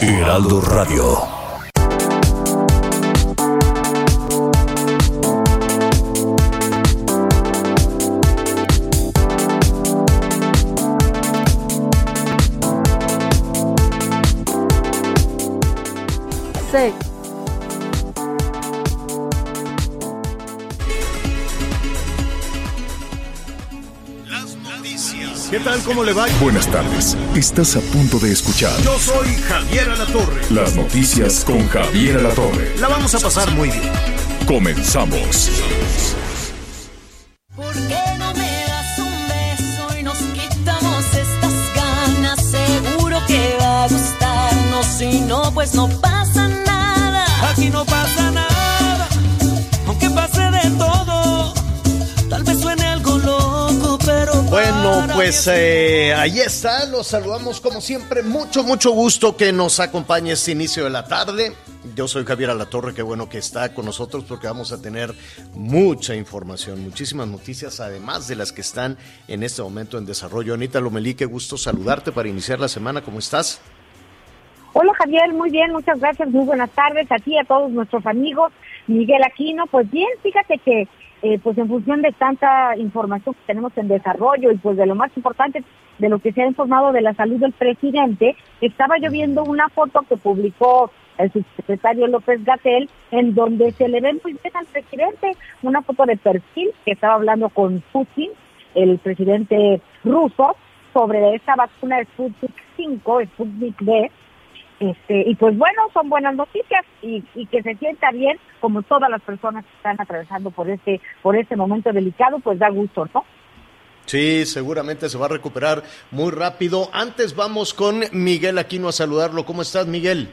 Heraldo Radio. Sí. ¿Qué tal? ¿Cómo le va? Buenas tardes. Estás a punto de escuchar Yo soy Javier Alatorre. las noticias con Javier Alatorre. La vamos a pasar muy bien. Comenzamos. ¿Por qué no me das un beso y nos quitamos estas ganas? Seguro que va a gustarnos. Si no, pues no pasa nada. Aquí no pasa nada, Bueno, pues eh, ahí está, los saludamos como siempre, mucho, mucho gusto que nos acompañe este inicio de la tarde. Yo soy Javier Alatorre, qué bueno que está con nosotros porque vamos a tener mucha información, muchísimas noticias, además de las que están en este momento en desarrollo. Anita Lomelí, qué gusto saludarte para iniciar la semana, ¿cómo estás? Hola Javier, muy bien, muchas gracias, muy buenas tardes a ti a todos nuestros amigos. Miguel Aquino, pues bien, fíjate que eh, pues en función de tanta información que tenemos en desarrollo y pues de lo más importante de lo que se ha informado de la salud del presidente, estaba yo viendo una foto que publicó el subsecretario López Gatel, en donde se le ve muy bien al presidente, una foto de perfil que estaba hablando con Putin, el presidente ruso, sobre esta vacuna Sputnik 5, Sputnik B, este, y pues bueno, son buenas noticias y, y que se sienta bien como todas las personas que están atravesando por este, por este momento delicado, pues da gusto, ¿no? Sí, seguramente se va a recuperar muy rápido. Antes vamos con Miguel Aquino a saludarlo. ¿Cómo estás, Miguel?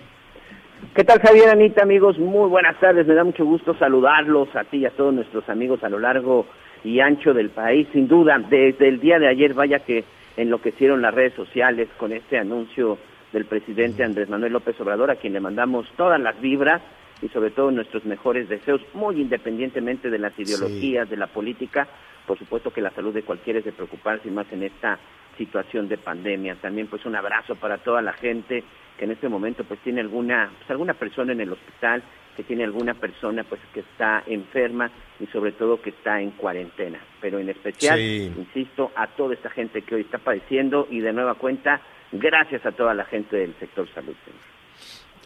¿Qué tal Javier, Anita, amigos? Muy buenas tardes, me da mucho gusto saludarlos a ti y a todos nuestros amigos a lo largo y ancho del país. Sin duda, desde el día de ayer, vaya que enloquecieron las redes sociales con este anuncio del presidente Andrés Manuel López Obrador, a quien le mandamos todas las vibras y sobre todo nuestros mejores deseos, muy independientemente de las ideologías, de la política. Por supuesto que la salud de cualquiera es de preocuparse y más en esta situación de pandemia. También pues un abrazo para toda la gente que en este momento pues tiene alguna pues, alguna persona en el hospital, que tiene alguna persona pues que está enferma y sobre todo que está en cuarentena. Pero en especial, Sí. insisto, a toda esta gente que hoy está padeciendo y de nueva cuenta, gracias a toda la gente del sector salud.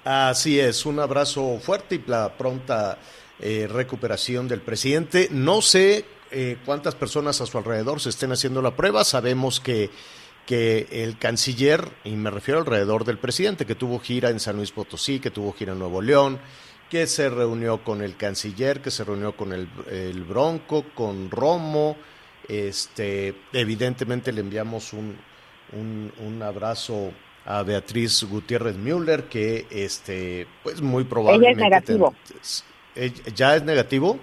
Así es, un abrazo fuerte y la pronta eh, recuperación del presidente. No sé eh, cuántas personas a su alrededor se estén haciendo la prueba. Sabemos que, que el canciller, y me refiero alrededor del presidente, que tuvo gira en San Luis Potosí, que tuvo gira en Nuevo León, que se reunió con el canciller, que se reunió con el, el Bronco, con Romo. Este, evidentemente le enviamos un, un, un abrazo a Beatriz Gutiérrez Müller, que este, pues muy probablemente. negativo. ten- ¿Ella- ¿Ya es negativo?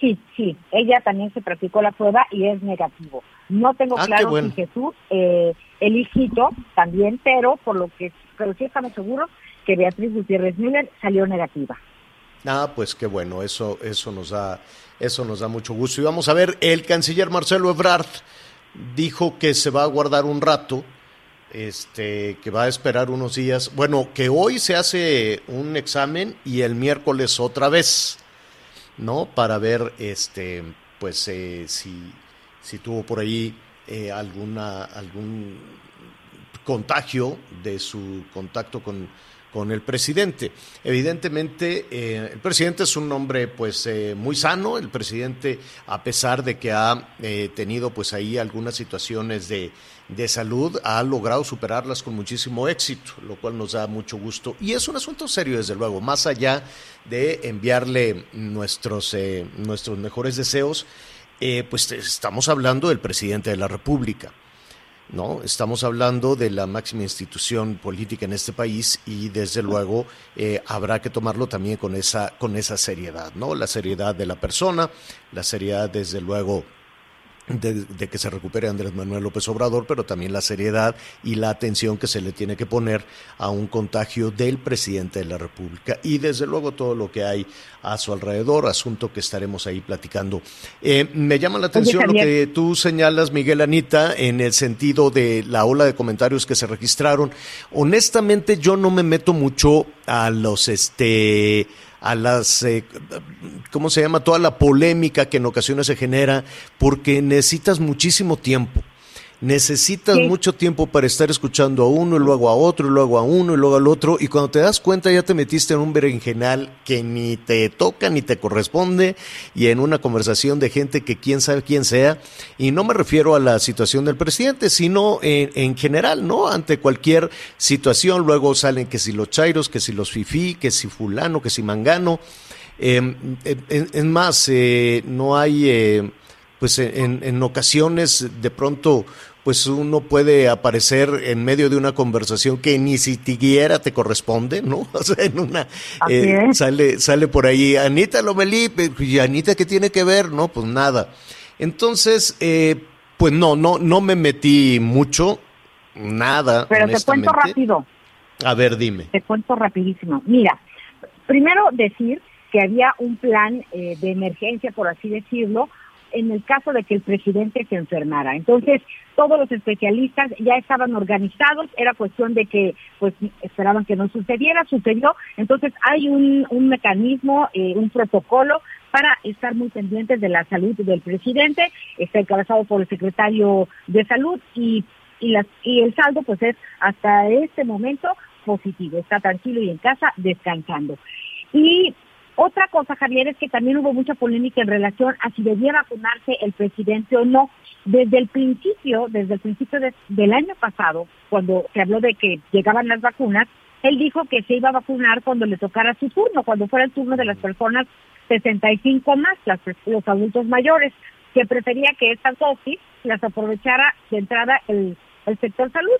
Sí, sí, ella también se practicó la prueba y es negativo. No tengo Ah, claro bueno. si Jesús, eh, el hijito, también, pero por lo que, pero sí estamos seguros que Beatriz Gutiérrez Müller salió negativa. Ah, pues qué bueno, eso, eso nos da, eso nos da mucho gusto. Y vamos a ver, el canciller Marcelo Ebrard dijo que se va a guardar un rato, este, que va a esperar unos días. Bueno, que hoy se hace un examen y el miércoles otra vez, ¿no? Para ver, este, pues eh, si, si tuvo por ahí eh, alguna, algún contagio de su contacto con, con el presidente. Evidentemente, eh, el presidente es un hombre pues eh, muy sano, el presidente, a pesar de que ha eh, tenido pues ahí algunas situaciones de, de salud, ha logrado superarlas con muchísimo éxito, lo cual nos da mucho gusto. Y es un asunto serio, desde luego, más allá de enviarle nuestros, eh, nuestros mejores deseos, eh, pues estamos hablando del presidente de la República. ¿No? Estamos hablando de la máxima institución política en este país y desde luego eh, habrá que tomarlo también con esa, con esa seriedad, ¿no? La seriedad de la persona, la seriedad desde luego de, que se recupere Andrés Manuel López Obrador, pero también la seriedad y la atención que se le tiene que poner a un contagio del presidente de la República y desde luego todo lo que hay a su alrededor, asunto que estaremos ahí platicando. Eh, me llama la atención lo que tú señalas, Miguel Anita, en el sentido de la ola de comentarios que se registraron. Honestamente, yo no me meto mucho a los este a las, eh, ¿cómo se llama? Toda la polémica que en ocasiones se genera, porque necesitas muchísimo tiempo necesitas mucho tiempo para estar escuchando a uno y luego a otro y luego a uno y luego al otro y cuando te das cuenta ya te metiste en un berenjenal que ni te toca ni te corresponde y en una conversación de gente que quién sabe quién sea y no me refiero a la situación del presidente sino en, en general, ¿no? Ante cualquier situación luego salen que si los chairos, que si los fifí, que si fulano, que si mangano. Eh, es más, eh, no hay... Pues en, en, ocasiones de pronto pues uno puede aparecer en medio de una conversación que ni siquiera te corresponde, ¿no? O sea, en una eh, sale sale por ahí Anita Lomelí, y Anita qué tiene que ver, no, pues nada. Entonces, eh, pues no, no, no me metí mucho, nada. Pero te cuento rápido. A ver, dime. Te cuento rapidísimo. Mira, primero decir que había un plan eh, de emergencia, por así decirlo, en el caso de que el presidente se enfermara. Entonces, todos los especialistas ya estaban organizados, era cuestión de que pues esperaban que no sucediera, sucedió. Entonces, hay un, un mecanismo, eh, un protocolo para estar muy pendientes de la salud del presidente, está encabezado por el secretario de salud y, y, el saldo pues es hasta este momento positivo, está tranquilo y en casa descansando. Y otra cosa, Javier, es que también hubo mucha polémica en relación a si debía vacunarse el presidente o no. Desde el principio, desde el principio del año pasado, cuando se habló de que llegaban las vacunas, él dijo que se iba a vacunar cuando le tocara su turno, cuando fuera el turno de las personas 65 más, los adultos mayores, que prefería que estas dosis las aprovechara de entrada el, sector salud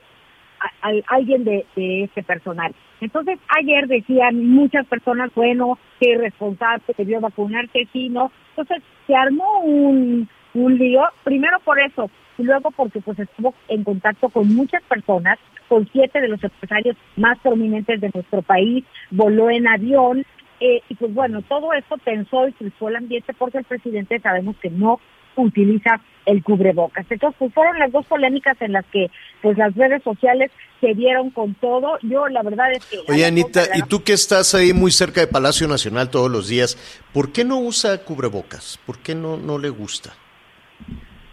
a, alguien de, este personal. Entonces, ayer decían muchas personas, bueno, que irresponsable, debió vacunarse, sí, no. Entonces, se armó un, un lío, primero por eso, y luego porque pues estuvo en contacto con muchas personas, con siete de los empresarios más prominentes de nuestro país, voló en avión, eh, y pues bueno, todo esto pensó y cruzó el ambiente porque el presidente sabemos que no utiliza el cubrebocas. Entonces, pues fueron las dos polémicas en las que pues las redes sociales se dieron con todo. Yo la verdad es que... Oye, Anita, y tú que estás ahí muy cerca de Palacio Nacional todos los días, ¿por qué no usa cubrebocas? ¿Por qué no, no le gusta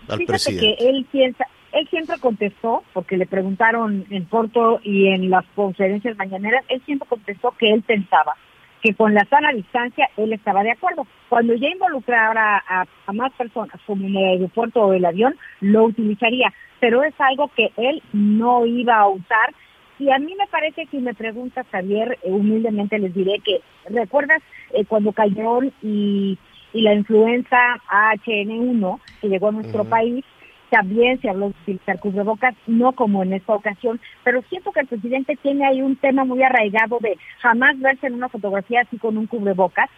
al Fíjate presidente? que él piensa, él siempre contestó, porque le preguntaron en corto y en las conferencias mañaneras, él siempre contestó que él pensaba que con la sana distancia él estaba de acuerdo. Cuando ya involucrara a, más personas, como en el aeropuerto o el avión, lo utilizaría, pero es algo que él no iba a usar. Y a mí me parece, si me preguntas, Javier, eh, humildemente les diré que, ¿recuerdas eh, cuando cayó y, y la influenza HN1 que llegó a nuestro país? También se habló de utilizar cubrebocas, no como en esta ocasión, pero siento que el presidente tiene ahí un tema muy arraigado de jamás verse en una fotografía así con un cubrebocas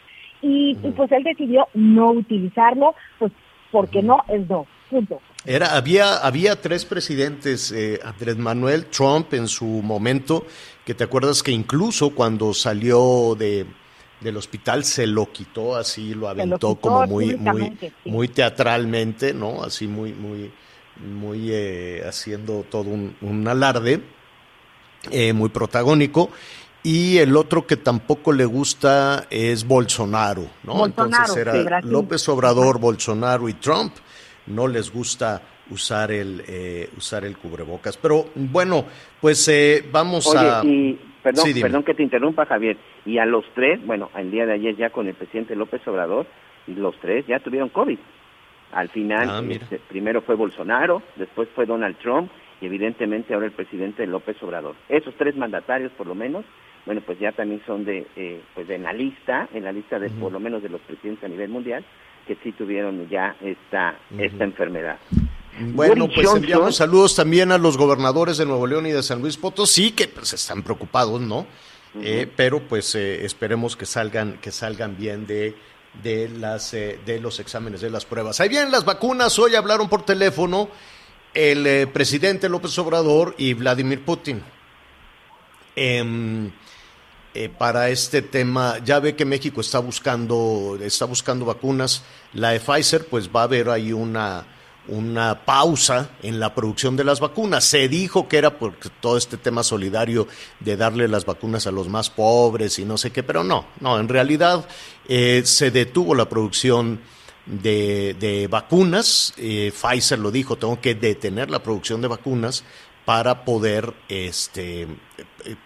y, pues él decidió no utilizarlo, pues porque no es no, punto. Era, había, había tres presidentes, eh, Andrés Manuel, Trump en su momento, que te acuerdas que incluso cuando salió de, del hospital se lo quitó así, lo aventó como muy, muy, muy teatralmente, ¿no? Así muy, muy, muy eh, haciendo todo un, alarde, eh, muy protagónico. Y el otro que tampoco le gusta es Bolsonaro, ¿no? Entonces era López Obrador, Bolsonaro y Trump. No les gusta usar el eh, usar el cubrebocas. Pero bueno, pues vamos a Perdón, perdón que te interrumpa, Javier. Y a los tres, bueno, el día de ayer ya con el presidente López Obrador, los tres ya tuvieron COVID. Al final, ah, este, primero fue Bolsonaro, después fue Donald Trump y evidentemente ahora el presidente López Obrador. Esos tres mandatarios, por lo menos, bueno, pues ya también son de, eh, pues en la lista, en la lista de por lo menos de los presidentes a nivel mundial, que sí tuvieron ya esta, esta enfermedad. Bueno, Boris pues Johnson- enviamos saludos también a los gobernadores de Nuevo León y de San Luis Potosí, que pues están preocupados, ¿no? Eh, pero pues eh, esperemos que salgan, que salgan bien de, de, las, eh, de los exámenes, de las pruebas. Ahí vienen las vacunas, hoy hablaron por teléfono el presidente López Obrador y Vladimir Putin. Em, eh, para este tema, ya ve que México está buscando, está buscando vacunas. La de Pfizer, pues va a haber ahí una, una pausa en la producción de las vacunas. Se dijo que era por todo este tema solidario de darle las vacunas a los más pobres y no sé qué, pero no, no, en realidad eh, se detuvo la producción de, vacunas. Eh, Pfizer lo dijo, tengo que detener la producción de vacunas para poder este, eh,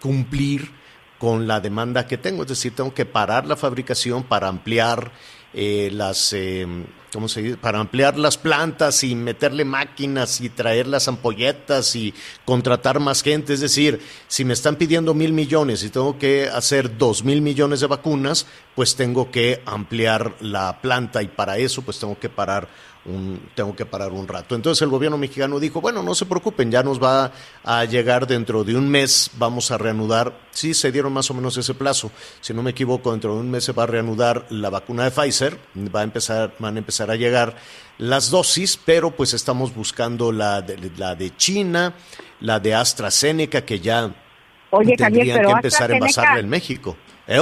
cumplir con la demanda que tengo. Es decir, tengo que parar la fabricación para ampliar las, eh, ¿cómo se dice? Para ampliar las plantas y meterle máquinas y traer las ampolletas y contratar más gente. Es decir, si me están pidiendo mil millones y tengo que hacer dos mil millones de vacunas, pues tengo que ampliar la planta y para eso pues tengo que parar un, tengo que parar un rato. Entonces el gobierno mexicano dijo, bueno, no se preocupen, ya nos va a llegar dentro de un mes, vamos a reanudar, sí, se dieron más o menos ese plazo, si no me equivoco, dentro de un mes se va a reanudar la vacuna de Pfizer, va a empezar, van a empezar a llegar las dosis, pero pues estamos buscando la de, la de China, la de AstraZeneca, que ya Oye, Javier, tendrían pero que empezar a envasarla en México. ¿Eh?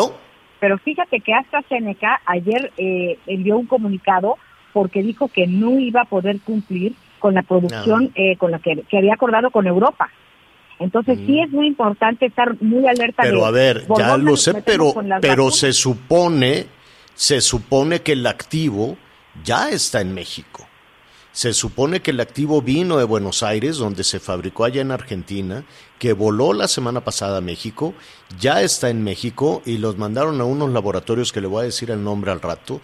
Pero fíjate que AstraZeneca ayer eh, envió un comunicado porque dijo que no iba a poder cumplir con la producción eh, con la que, que había acordado con Europa. Entonces sí es muy importante estar muy alerta. Mm. Pero de a ver, ya lo sé, pero, pero vacunas. se supone, se supone que el activo ya está en México. Se supone que el activo vino de Buenos Aires, donde se fabricó allá en Argentina, que voló la semana pasada a México, ya está en México y los mandaron a unos laboratorios que le voy a decir el nombre al rato,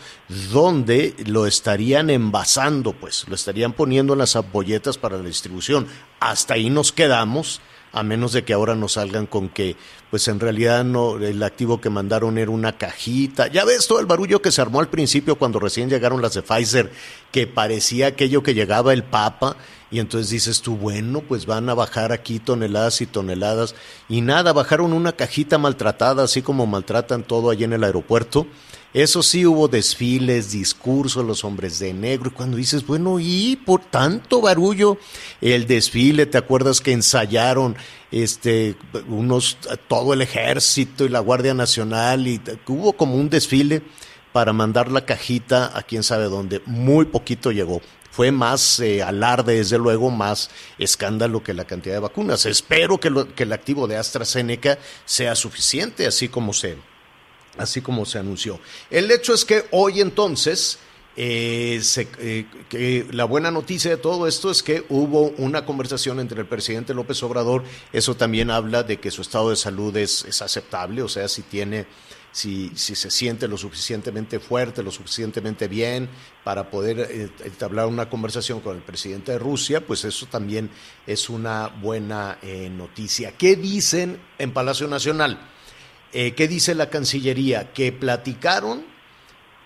donde lo estarían envasando, pues, lo estarían poniendo en las ampolletas para la distribución. Hasta ahí nos quedamos a menos de que ahora nos salgan con que, pues en realidad no, el activo que mandaron era una cajita. Ya ves todo el barullo que se armó al principio cuando recién llegaron las de Pfizer, que parecía aquello que llegaba el Papa, y entonces dices tú, bueno, pues van a bajar aquí toneladas y toneladas, y nada, bajaron una cajita maltratada, así como maltratan todo allí en el aeropuerto. Eso sí, hubo desfiles, discursos, los hombres de negro. Y cuando dices, bueno, y por tanto barullo, el desfile, ¿te acuerdas que ensayaron este, unos, todo el ejército y la Guardia Nacional? Y hubo como un desfile para mandar la cajita a quién sabe dónde. Muy poquito llegó. Fue más eh, alarde, desde luego, más escándalo que la cantidad de vacunas. Espero que, que el activo de AstraZeneca sea suficiente, así como se, así como se anunció. El hecho es que hoy entonces, eh, eh, la buena noticia de todo esto es que hubo una conversación entre el presidente López Obrador, eso también habla de que su estado de salud es, aceptable, o sea, si tiene... Si, si se siente lo suficientemente fuerte, lo suficientemente bien para poder eh, entablar una conversación con el presidente de Rusia, pues eso también es una buena noticia. ¿Qué dicen en Palacio Nacional? Eh, ¿Qué dice la Cancillería? Que platicaron,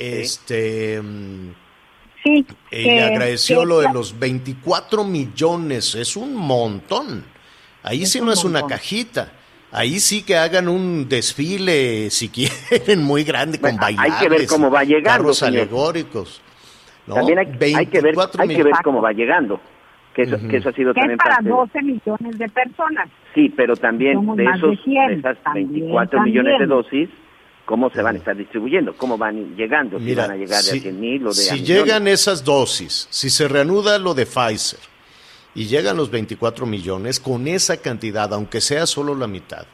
este, mm, Sí, eh, que- le agradeció que- lo de los 24 millones, es un montón. Ahí sí un no es una cajita. Ahí sí que hagan un desfile, si quieren, muy grande, con Bueno, hay que bailables. ver cómo va llegando, Carros señor. alegóricos. ¿no? También hay, hay que ver, 24 hay que ver cómo va llegando. Que eso, que eso ha sido que es también para parte. 12 millones de personas. Sí, pero también Somos de esos de 100, de esas también, 24 millones de también. dosis, ¿cómo se van a estar distribuyendo? ¿Cómo van llegando? Si Mira, van a llegar de a 100 mil o de si llegan esas dosis, si se reanuda lo de Pfizer y llegan los 24 millones, con esa cantidad, aunque sea solo la mitad,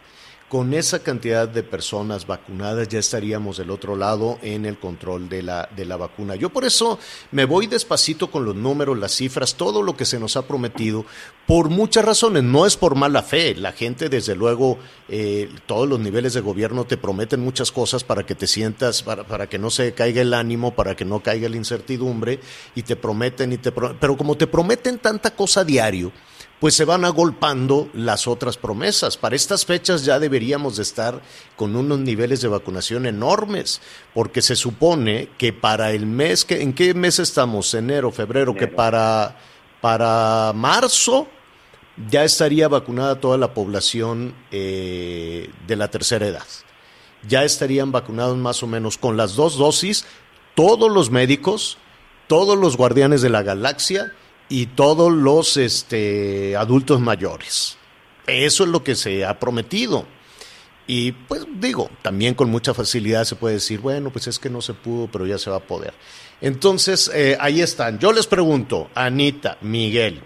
con esa cantidad de personas vacunadas ya estaríamos del otro lado en el control de la, de la vacuna. Yo por eso me voy despacito con los números, las cifras, todo lo que se nos ha prometido, por muchas razones. No es por mala fe. La gente, desde luego, eh, todos los niveles de gobierno te prometen muchas cosas para que te sientas, para, para que no se caiga el ánimo, para que no caiga la incertidumbre, y te prometen y te pro- Pero como te prometen tanta cosa diario, pues se van agolpando las otras promesas. Para estas fechas ya deberíamos de estar con unos niveles de vacunación enormes, porque se supone que para el mes que, ¿en qué mes estamos? Enero, febrero, que para para marzo ya estaría vacunada toda la población eh, de la tercera edad. Ya estarían vacunados más o menos con las dos dosis todos los médicos, todos los guardianes de la galaxia y todos los este, adultos mayores. Eso es lo que se ha prometido. Y pues digo, también con mucha facilidad se puede decir, bueno, pues es que no se pudo, pero ya se va a poder. Entonces, eh, ahí están. Yo les pregunto, Anita, Miguel,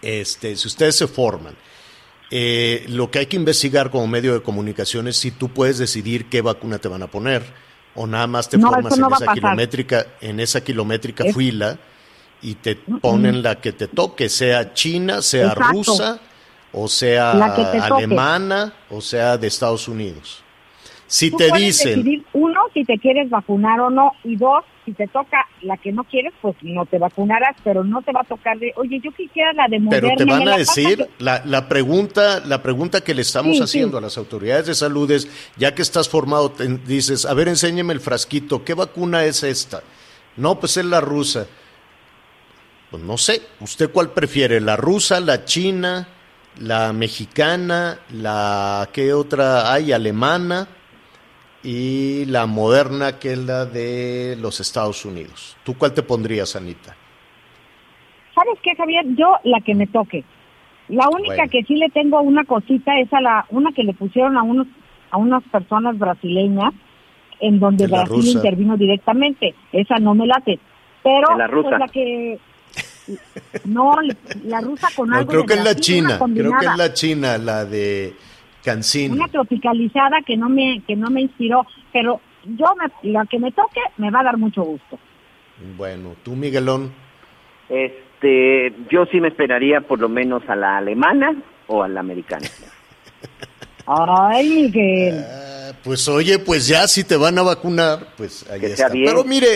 este, si ustedes se forman, eh, lo que hay que investigar como medio de comunicación es si tú puedes decidir qué vacuna te van a poner o nada más te No, formas no en va a esa kilométrica, en esa kilométrica fila y te ponen la que te toque, sea china, sea Exacto. rusa, o sea alemana, o sea de Estados Unidos. Si Tú te dicen, decidir, uno, si te quieres vacunar o no, y dos, si te toca la que no quieres, pues no te vacunarás, pero no te va a tocar de, oye, yo quisiera la de Moderna. pero te ¿me van a pasas?". decir, la, la pregunta, la pregunta que le estamos Sí, haciendo sí. a las autoridades de salud es, ya que estás formado, te- dices, a ver, enséñeme el frasquito, ¿qué vacuna es esta? No, pues es la rusa. Pues no sé, ¿usted cuál prefiere? ¿La rusa, la china, la mexicana, la qué otra hay? Alemana y la moderna que es la de los Estados Unidos. ¿Tú cuál te pondrías, Anita? ¿Sabes qué, Javier? Yo la que me toque. La única Bueno. que sí le tengo una cosita es a la una que le pusieron a unos a unas personas brasileñas en donde Brasil rusa. intervino directamente. Esa no me late. Pero la rusa. pues, la que no la rusa con No, algo creo de que es la china, creo que es la china, la de Cancín. una tropicalizada que no me que no me inspiró, pero yo me, la que me toque me va a dar mucho gusto. Bueno, tú, Miguelón, Este, yo sí me esperaría por lo menos a la alemana o a la americana. Ay, Miguel. ah, pues oye, pues ya si te van a vacunar, pues ahí Que está. sea bien. Pero mire,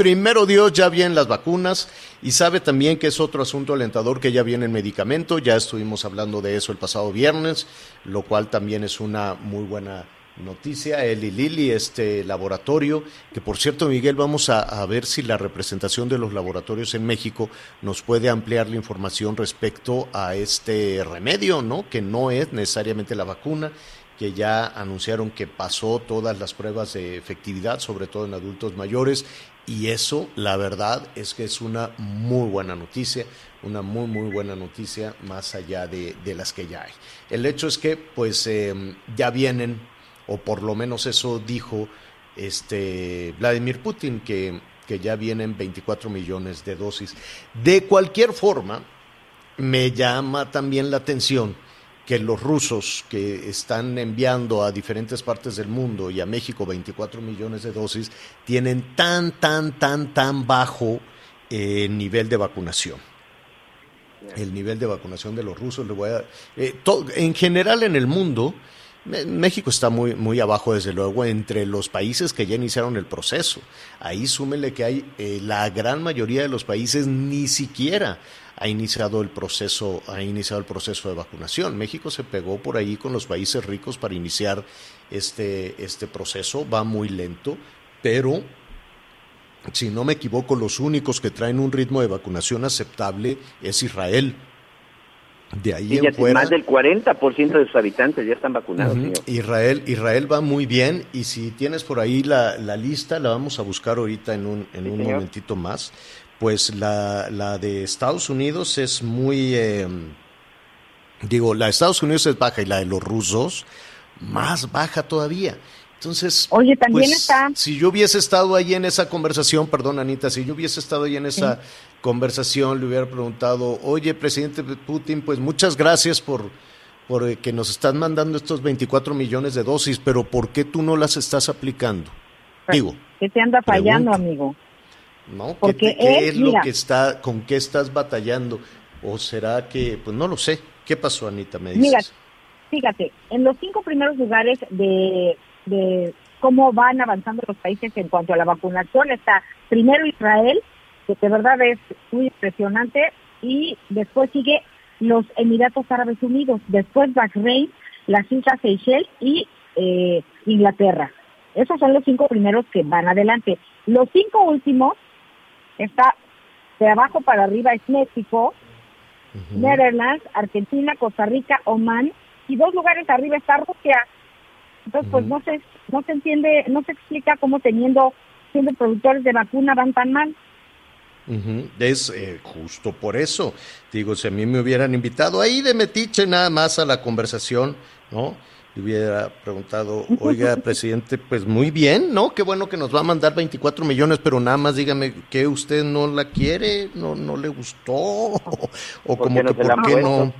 primero Dios, ya vienen las vacunas y sabe también que es otro asunto alentador que ya viene el medicamento, ya estuvimos hablando de eso el pasado viernes, lo cual también es una muy buena noticia. Eli Lili, este laboratorio, que por cierto, Miguel, vamos a, a ver si la representación de los laboratorios en México nos puede ampliar la información respecto a este remedio, ¿no? Que no es necesariamente la vacuna, que ya anunciaron que pasó todas las pruebas de efectividad, sobre todo en adultos mayores, y eso, la verdad, es que es una muy buena noticia, una muy, muy buena noticia, más allá de, las que ya hay. El hecho es que, pues, eh, ya vienen, o por lo menos eso dijo este Vladimir Putin, que, que ya vienen 24 millones de dosis. De cualquier forma, me llama también la atención que los rusos que están enviando a diferentes partes del mundo y a México 24 millones de dosis tienen tan, tan, tan, tan bajo eh, nivel de vacunación. El nivel de vacunación de los rusos, le voy a, eh, en general en el mundo, México está muy, muy abajo, desde luego, entre los países que ya iniciaron el proceso. Ahí súmele que hay eh, la gran mayoría de los países ni siquiera ha iniciado el proceso, ha iniciado el proceso de vacunación. México se pegó por ahí con los países ricos para iniciar este, este proceso. Va muy lento, pero si no me equivoco, los únicos que traen un ritmo de vacunación aceptable es Israel. De ahí ya en fuera. más del 40% de sus habitantes ya están vacunados, señor. Israel, Israel va muy bien y si tienes por ahí la, la lista, la vamos a buscar ahorita en un, en Sí, un señor. momentito más. Pues la, la de Estados Unidos es muy, eh, digo, la de Estados Unidos es baja y la de los rusos más baja todavía. Entonces, Oye, también pues, está- si yo hubiese estado ahí en esa conversación, perdón Anita, si yo hubiese estado ahí en esa conversación, le hubiera preguntado, oye, presidente Putin, pues muchas gracias por, por eh, que nos están mandando estos 24 millones de dosis, pero ¿por qué tú no las estás aplicando? Digo, ¿Qué te anda fallando, amigo? ¿No? ¿Qué, Porque es lo que está, con qué estás batallando? ¿O será que, pues no lo sé? ¿Qué pasó, Anita? Me dices. Mira, fíjate, en los cinco primeros lugares de, de cómo van avanzando los países en cuanto a la vacunación está primero Israel, que de verdad es muy impresionante, y después sigue los Emiratos Árabes Unidos, después Bahrein, las Islas Seychelles y eh, Inglaterra. Esos son los cinco primeros que van adelante. Los cinco últimos está De abajo para arriba es México, Netherlands, Argentina, Costa Rica, Oman y dos lugares arriba está Rusia. Entonces, pues no se no se entiende, no se explica cómo teniendo siendo productores de vacuna van tan mal. Ujú, Es eh, justo por eso. Digo, si a mí me hubieran invitado ahí de metiche nada más a la conversación, ¿no? Le hubiera preguntado, oiga, presidente, pues muy bien, ¿no? Qué bueno que nos va a mandar 24 millones, pero nada más dígame que usted no la quiere, no, no le gustó, o como no que por qué no,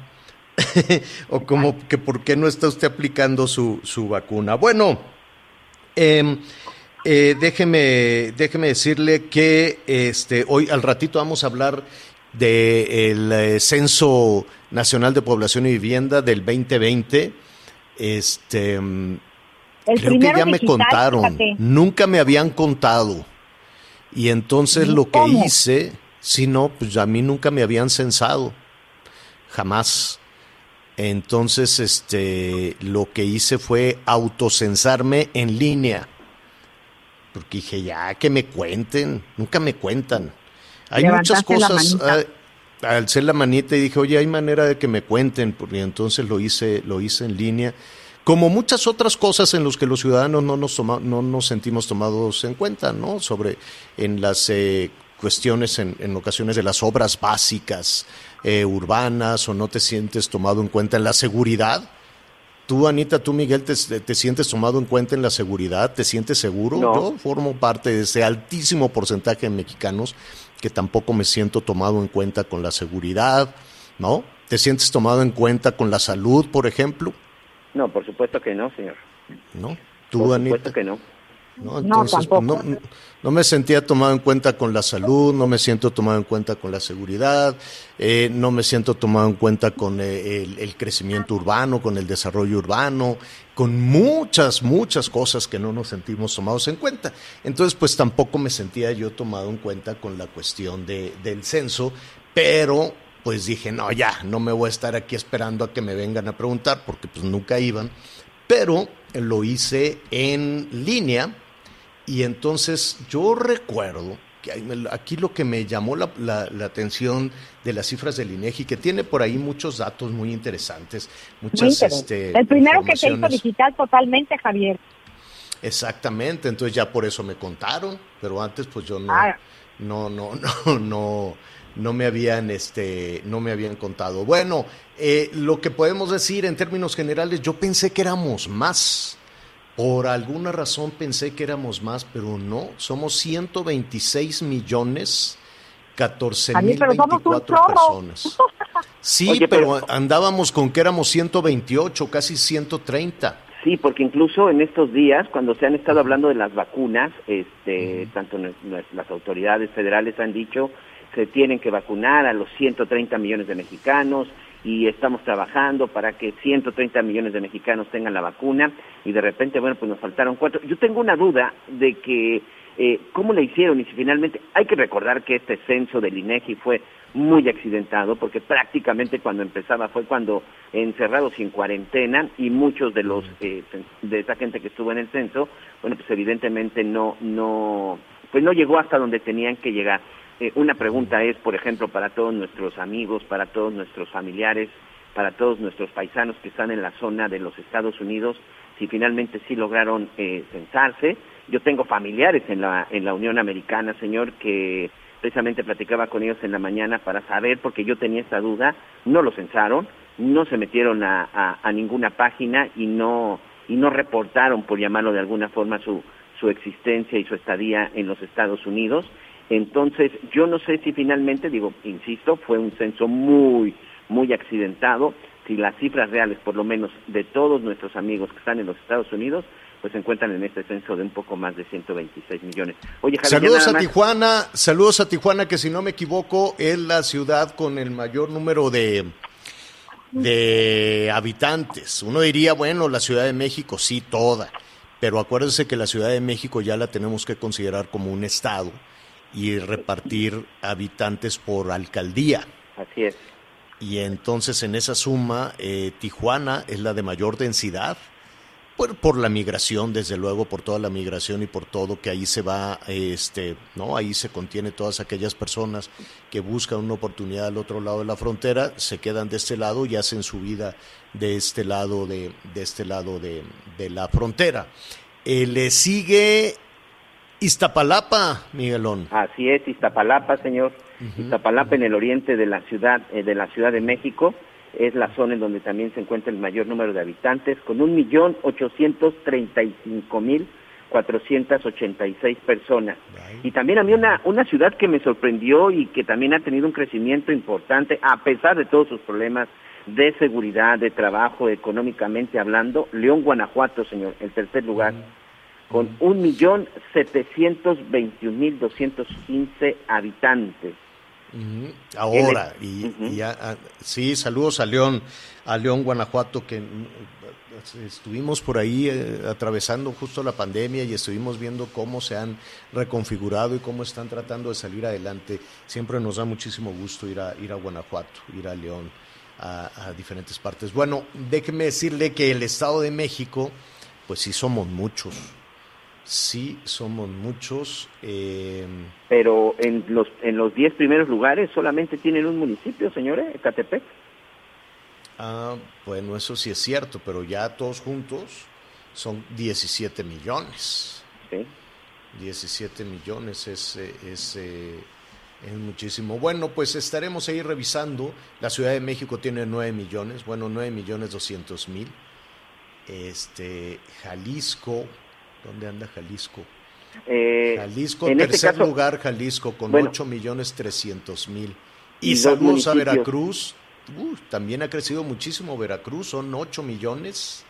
o como que por qué no está usted aplicando su, su vacuna. Bueno, Em, eh, déjeme, déjeme decirle que este, hoy al ratito vamos a hablar del Censo Nacional de Población y Vivienda del 2020. Este, mm, El creo que ya me contaron, fíjate. nunca me habían contado. Y entonces lo que ¿Cómo? hice, si no, pues a mí nunca me habían censado, jamás. Entonces, este, lo que hice fue autocensarme en línea. Porque dije, ya que me cuenten, nunca me cuentan. Hay muchas Levantaste cosas. Alcé la manita y dije, oye, hay manera de que me cuenten, porque entonces lo hice, lo hice en línea. Como muchas otras cosas en las que los ciudadanos no nos, toma- no nos sentimos tomados en cuenta, ¿no? Sobre en las eh, cuestiones, en, en ocasiones de las obras básicas eh, urbanas, o no te sientes tomado en cuenta en la seguridad. Tú, Anita, tú, Miguel, te, te sientes tomado en cuenta en la seguridad? ¿Te sientes seguro? No. Yo formo parte de ese altísimo porcentaje de mexicanos que tampoco me siento tomado en cuenta con la seguridad, ¿no? ¿Te sientes tomado en cuenta con la salud, por ejemplo? No, por supuesto que no, señor. ¿No? Tú, Por Anita. supuesto que no. ¿No? Entonces, pues, no, no me sentía tomado en cuenta con la salud, no me siento tomado en cuenta con la seguridad, eh, no me siento tomado en cuenta con eh, el, el crecimiento urbano, con el desarrollo urbano, con muchas, muchas cosas que no nos sentimos tomados en cuenta. Entonces, pues tampoco me sentía yo tomado en cuenta con la cuestión de, del censo, pero pues dije, no, ya, no me voy a estar aquí esperando a que me vengan a preguntar, porque pues nunca iban, pero lo hice en línea y entonces yo recuerdo que aquí lo que me llamó la, la- la atención de las cifras del INEGI, que tiene por ahí muchos datos muy interesantes, Muy muchas interesante. este, el primero que se hizo digital totalmente, Javier. Exactamente, entonces ya por eso me contaron, pero antes pues yo no, Ah. no, no, no, no, no me habían, este, no me habían contado. Bueno, eh, lo que podemos decir en términos generales, yo pensé que éramos más. Por alguna razón pensé que éramos más, pero no, somos 126 millones 14 Javier, mil pero somos un 24 chorro. personas. Sí, Oye, pero, pero- andábamos con que éramos 128, casi 130. Sí, porque incluso en estos días, cuando se han estado hablando de las vacunas, este, tanto las autoridades federales han dicho se tienen que vacunar a los 130 millones de mexicanos y estamos trabajando para que 130 millones de mexicanos tengan la vacuna y de repente, bueno, pues nos faltaron cuatro. Yo tengo una duda de que eh, cómo le hicieron y si finalmente hay que recordar que este censo del INEGI fue muy accidentado porque prácticamente cuando empezaba fue cuando encerrados y en cuarentena y muchos de los eh, de esa gente que estuvo en el censo bueno pues evidentemente no no pues no llegó hasta donde tenían que llegar Eh, una pregunta es por ejemplo para todos nuestros amigos para todos nuestros familiares para todos nuestros paisanos que están en la zona de los Estados Unidos si finalmente sí lograron eh, censarse yo tengo familiares en la en la Unión Americana señor que precisamente platicaba con ellos en la mañana para saber, porque yo tenía esta duda, no lo censaron, no se metieron a, a- a ninguna página y no, y no reportaron, por llamarlo de alguna forma, su, su existencia y su estadía en los Estados Unidos. Entonces, yo no sé si finalmente, digo, insisto, fue un censo muy, muy accidentado, si las cifras reales, por lo menos de todos nuestros amigos que están en los Estados Unidos, pues se encuentran en este censo de un poco más de 126 millones. Oye, Javier, Saludos a más- Tijuana, saludos a Tijuana, que si no me equivoco es la ciudad con el mayor número de, de habitantes. Uno diría, bueno, la Ciudad de México sí, toda, pero acuérdense que la Ciudad de México ya la tenemos que considerar como un estado y repartir habitantes por alcaldía. Así es. Y entonces en esa suma, eh, Tijuana es la de mayor densidad por, por, la migración, desde luego, por toda la migración y por todo que ahí se va, este, no, ahí se contiene todas aquellas personas que buscan una oportunidad al otro lado de la frontera, se quedan de este lado y hacen su vida de este lado de, de este lado de, de la frontera. Eh, le sigue Iztapalapa, Miguelón. Así es, Iztapalapa, señor. Iztapalapa en el oriente de la ciudad, eh, de la Ciudad de México es la zona en donde también se encuentra el mayor número de habitantes, con un millón ochocientos treinta y cinco mil cuatrocientas ochenta y seis personas. Y también a mí una, una ciudad que me sorprendió y que también ha tenido un crecimiento importante, a pesar de todos sus problemas de seguridad, de trabajo, económicamente hablando, León, Guanajuato, señor, el tercer lugar, millón setecientos veintiún mil doscientos quince habitantes. Ahora, y, ah, sí, saludos a León, a León, Guanajuato, que mm, estuvimos por ahí eh, atravesando justo la pandemia y estuvimos viendo cómo se han reconfigurado y cómo están tratando de salir adelante. Siempre nos da muchísimo gusto ir a, ir a Guanajuato, ir a León, a, a diferentes partes. Bueno, déjeme decirle que el Estado de México, pues sí somos muchos Sí, somos muchos. Eh... Pero en los en los 10 primeros lugares solamente tienen un municipio, señores, Ecatepec. Ah, bueno, eso sí es cierto, pero ya todos juntos son 17 millones. Sí. 17 millones es, es, eh, es muchísimo. Bueno, pues estaremos ahí revisando. La Ciudad de México tiene 9 millones, bueno, 9 millones 200 mil. Este, Jalisco ¿Dónde anda Jalisco? Eh, Jalisco, en este tercer lugar, Jalisco, con bueno, 8 millones 300 mil. Y, saludos a Veracruz, uh, también ha crecido muchísimo Veracruz, son 8 millones.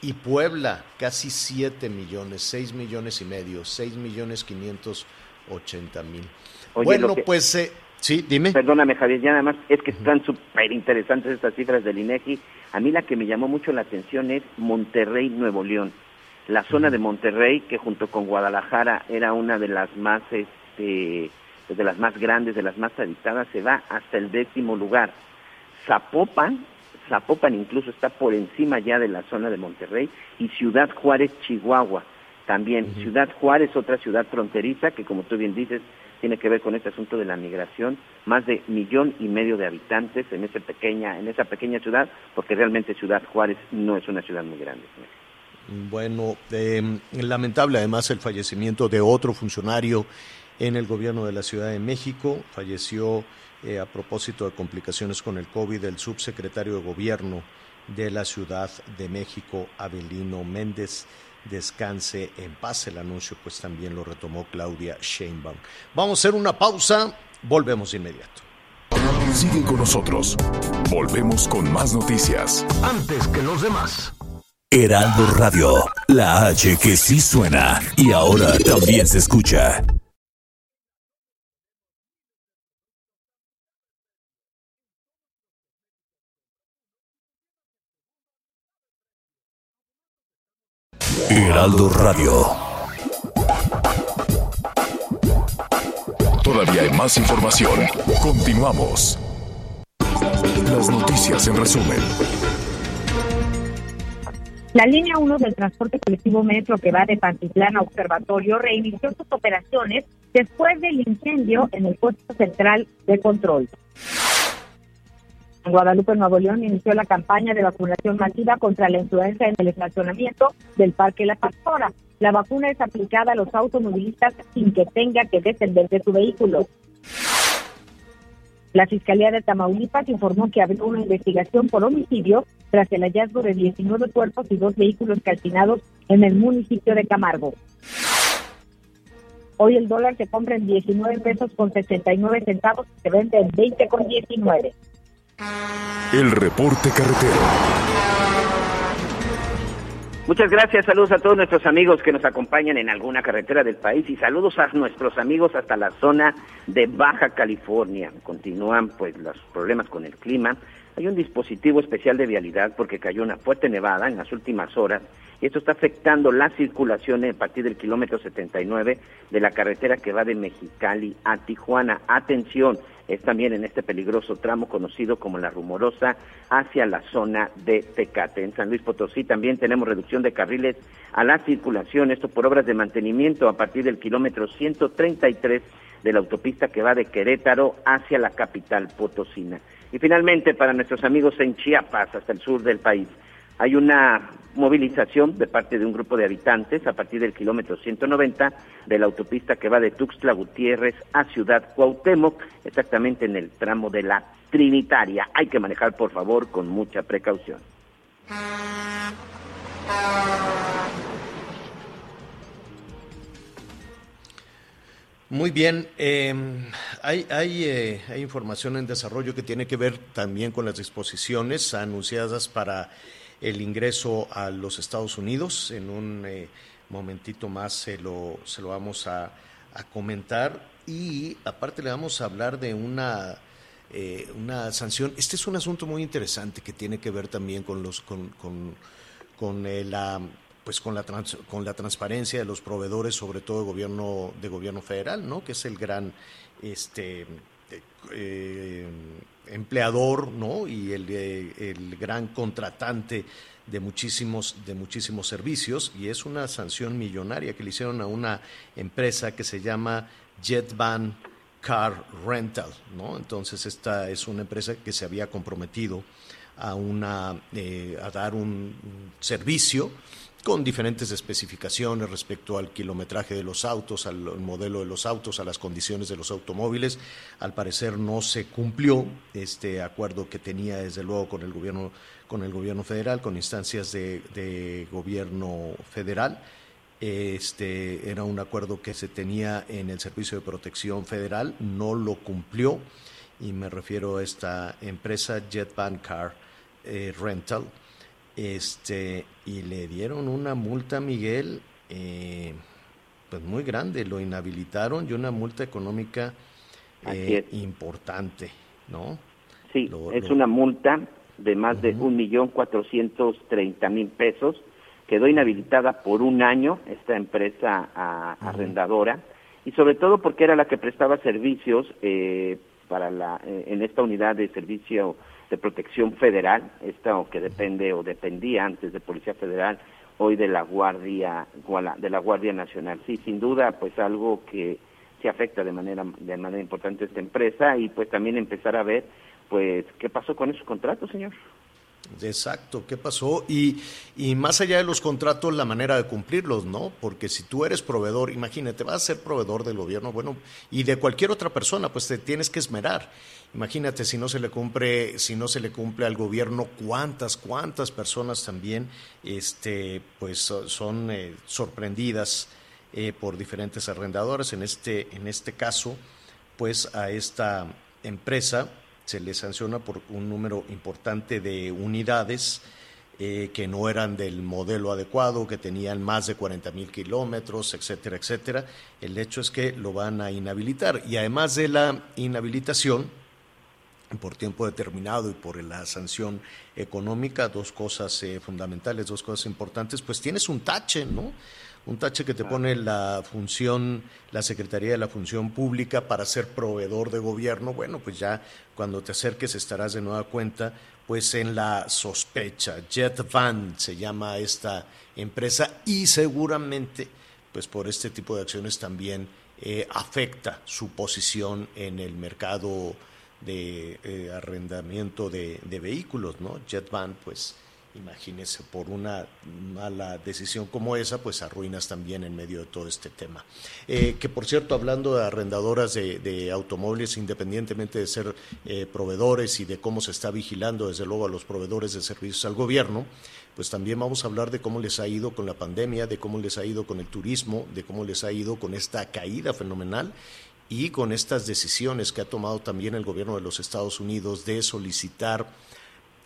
Y Puebla, casi 7 millones, 6 millones y medio, 6 millones 580 mil. Bueno, pues eh, sí, dime. Perdóname, Javier, ya nada más, es que están súper interesantes estas cifras del INEGI. A mí la que me llamó mucho la atención es Monterrey, Nuevo León la zona de Monterrey, que junto con Guadalajara era una de las más, este, de las más grandes, de las más habitadas, se va hasta el décimo lugar. Zapopan, Zapopan incluso está por encima ya de la zona de Monterrey, y Ciudad Juárez, Chihuahua. También Ciudad Juárez, otra ciudad fronteriza, que como tú bien dices, tiene que ver con este asunto de la migración, más de millón y medio de habitantes en esa pequeña, en esa pequeña ciudad, porque realmente Ciudad Juárez no es una ciudad muy grande. Bueno, eh, lamentable además el fallecimiento de otro funcionario en el gobierno de la Ciudad de México. Falleció eh, a propósito de complicaciones con el COVID el subsecretario de Gobierno de la Ciudad de México, Abelino Méndez. Descanse en paz. El anuncio pues también lo retomó Claudia Sheinbaum. Vamos a hacer una pausa. Volvemos de inmediato. Sigue con nosotros. Volvemos con más noticias. Antes que los demás. Heraldo Radio, la H que sí suena y ahora también se escucha. Heraldo Radio. Todavía hay más información. Continuamos. Las noticias en resumen. La línea 1 del transporte colectivo Metro que va de Pantitlán a Observatorio reinició sus operaciones después del incendio en el puesto central de control. En Guadalupe, Nuevo León, inició la campaña de vacunación masiva contra la influenza en el estacionamiento del Parque La Pastora. La vacuna es aplicada a los automovilistas sin que tenga que descender de su vehículo. La Fiscalía de Tamaulipas informó que abrió una investigación por homicidio tras el hallazgo de 19 cuerpos y dos vehículos calcinados en el municipio de Camargo. Hoy el dólar se compra en 19 pesos con 69 centavos y se vende en 20 con 19. El reporte carretero. Muchas gracias, saludos a todos nuestros amigos que nos acompañan en alguna carretera del país y saludos a nuestros amigos hasta la zona de Baja California. Continúan pues los problemas con el clima. Hay un dispositivo especial de vialidad porque cayó una fuerte nevada en las últimas horas y esto está afectando la circulación a partir del kilómetro 79 de la carretera que va de Mexicali a Tijuana. Atención, es también en este peligroso tramo conocido como la Rumorosa hacia la zona de Tecate. En San Luis Potosí también tenemos reducción de carriles a la circulación, esto por obras de mantenimiento a partir del kilómetro 133 de la autopista que va de Querétaro hacia la capital potosina. Y finalmente, para nuestros amigos en Chiapas, hasta el sur del país, hay una movilización de parte de un grupo de habitantes a partir del kilómetro 190 de la autopista que va de Tuxtla Gutiérrez a Ciudad Cuauhtémoc, exactamente en el tramo de la Trinitaria. Hay que manejar, por favor, con mucha precaución. Muy bien, em, hay, eh, hay, información en desarrollo que tiene que ver también con las disposiciones anunciadas para el ingreso a los Estados Unidos. En un eh, momentito más se lo, se lo vamos a, comentar y aparte le vamos a hablar de una, eh, una sanción. Este es un asunto muy interesante que tiene que ver también con, los, con, con, eh, la pues con la con la transparencia de los proveedores sobre todo de gobierno de gobierno federal no que es el gran este empleador ¿no? y el, eh, el, gran contratante de muchísimos, de muchísimos servicios y es una sanción millonaria que le hicieron a una empresa que se llama Jetvan Car Rental. ¿no? Entonces esta es una empresa que se había comprometido a, una, eh, a dar un servicio con diferentes especificaciones respecto al kilometraje de los autos, al modelo de los autos, a las condiciones de los automóviles. Al parecer no se cumplió este acuerdo que tenía desde luego con el gobierno, con el gobierno federal, con instancias de, gobierno federal. Este era un acuerdo que se tenía en el Servicio de Protección Federal, no lo cumplió y me refiero a esta empresa Jetvan Car eh, Rental este, y le dieron una multa a Miguel, eh, pues muy grande, lo inhabilitaron y una multa económica eh, importante, ¿no? Sí, es una multa de más de un millón cuatrocientos treinta mil pesos. Quedó inhabilitada por un año esta empresa arrendadora y sobre todo porque era la que prestaba servicios eh, para la en esta unidad de servicio de protección federal, esta o que depende o dependía antes de Policía Federal, hoy de la Guardia de la Guardia Nacional. Sí, sin duda, pues algo que se afecta de manera de manera importante a esta empresa y pues también empezar a ver pues qué pasó con esos contratos, señor. Exacto, ¿qué pasó? Y, y más allá de los contratos, la manera de cumplirlos, ¿no? Porque si tú eres proveedor, imagínate, vas a ser proveedor del gobierno, bueno, y de cualquier otra persona, pues te tienes que esmerar. Imagínate si no se le cumple, si no se le cumple al gobierno, cuántas, cuántas personas también, este, pues son eh, sorprendidas eh, por diferentes arrendadores. En este, en este caso, pues a esta empresa se le sanciona por un número importante de unidades eh, que no eran del modelo adecuado, que tenían más de 40 mil kilómetros, etcétera, etcétera. El hecho es que lo van a inhabilitar y además de la inhabilitación por tiempo determinado y por la sanción económica, dos cosas eh, fundamentales, dos cosas importantes, pues tienes un tache, ¿no? un tache que te pone la función, la Secretaría de la Función Pública para ser proveedor de gobierno, bueno, pues ya cuando te acerques estarás de nueva cuenta, pues en la sospecha. JetVan se llama esta empresa y seguramente, pues por este tipo de acciones también eh, afecta su posición en el mercado de eh, arrendamiento de, de, vehículos, ¿no? JetVan, pues Imagínese, por una mala decisión como esa, pues arruinas también en medio de todo este tema. Eh, que por cierto, hablando de arrendadoras de, automóviles, independientemente de ser eh, proveedores y de cómo se está vigilando, desde luego, a los proveedores de servicios al gobierno, pues también vamos a hablar de cómo les ha ido con la pandemia, de cómo les ha ido con el turismo, de cómo les ha ido con esta caída fenomenal y con estas decisiones que ha tomado también el gobierno de los Estados Unidos de solicitar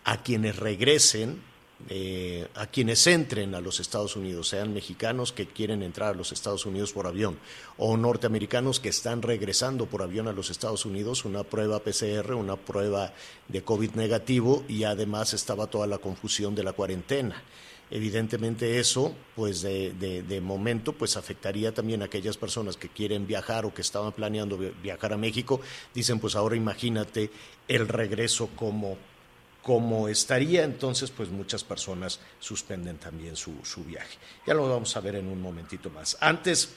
a quienes regresen eh, a quienes entren a los Estados Unidos, sean mexicanos que quieren entrar a los Estados Unidos por avión o norteamericanos que están regresando por avión a los Estados Unidos, una prueba PCR, una prueba de COVID negativo y además estaba toda la confusión de la cuarentena. Evidentemente eso, pues de, momento, pues afectaría también a aquellas personas que quieren viajar o que estaban planeando viajar a México. Dicen, pues ahora imagínate el regreso como, como estaría, entonces pues muchas personas suspenden también su, su, viaje. Ya lo vamos a ver en un momentito más. Antes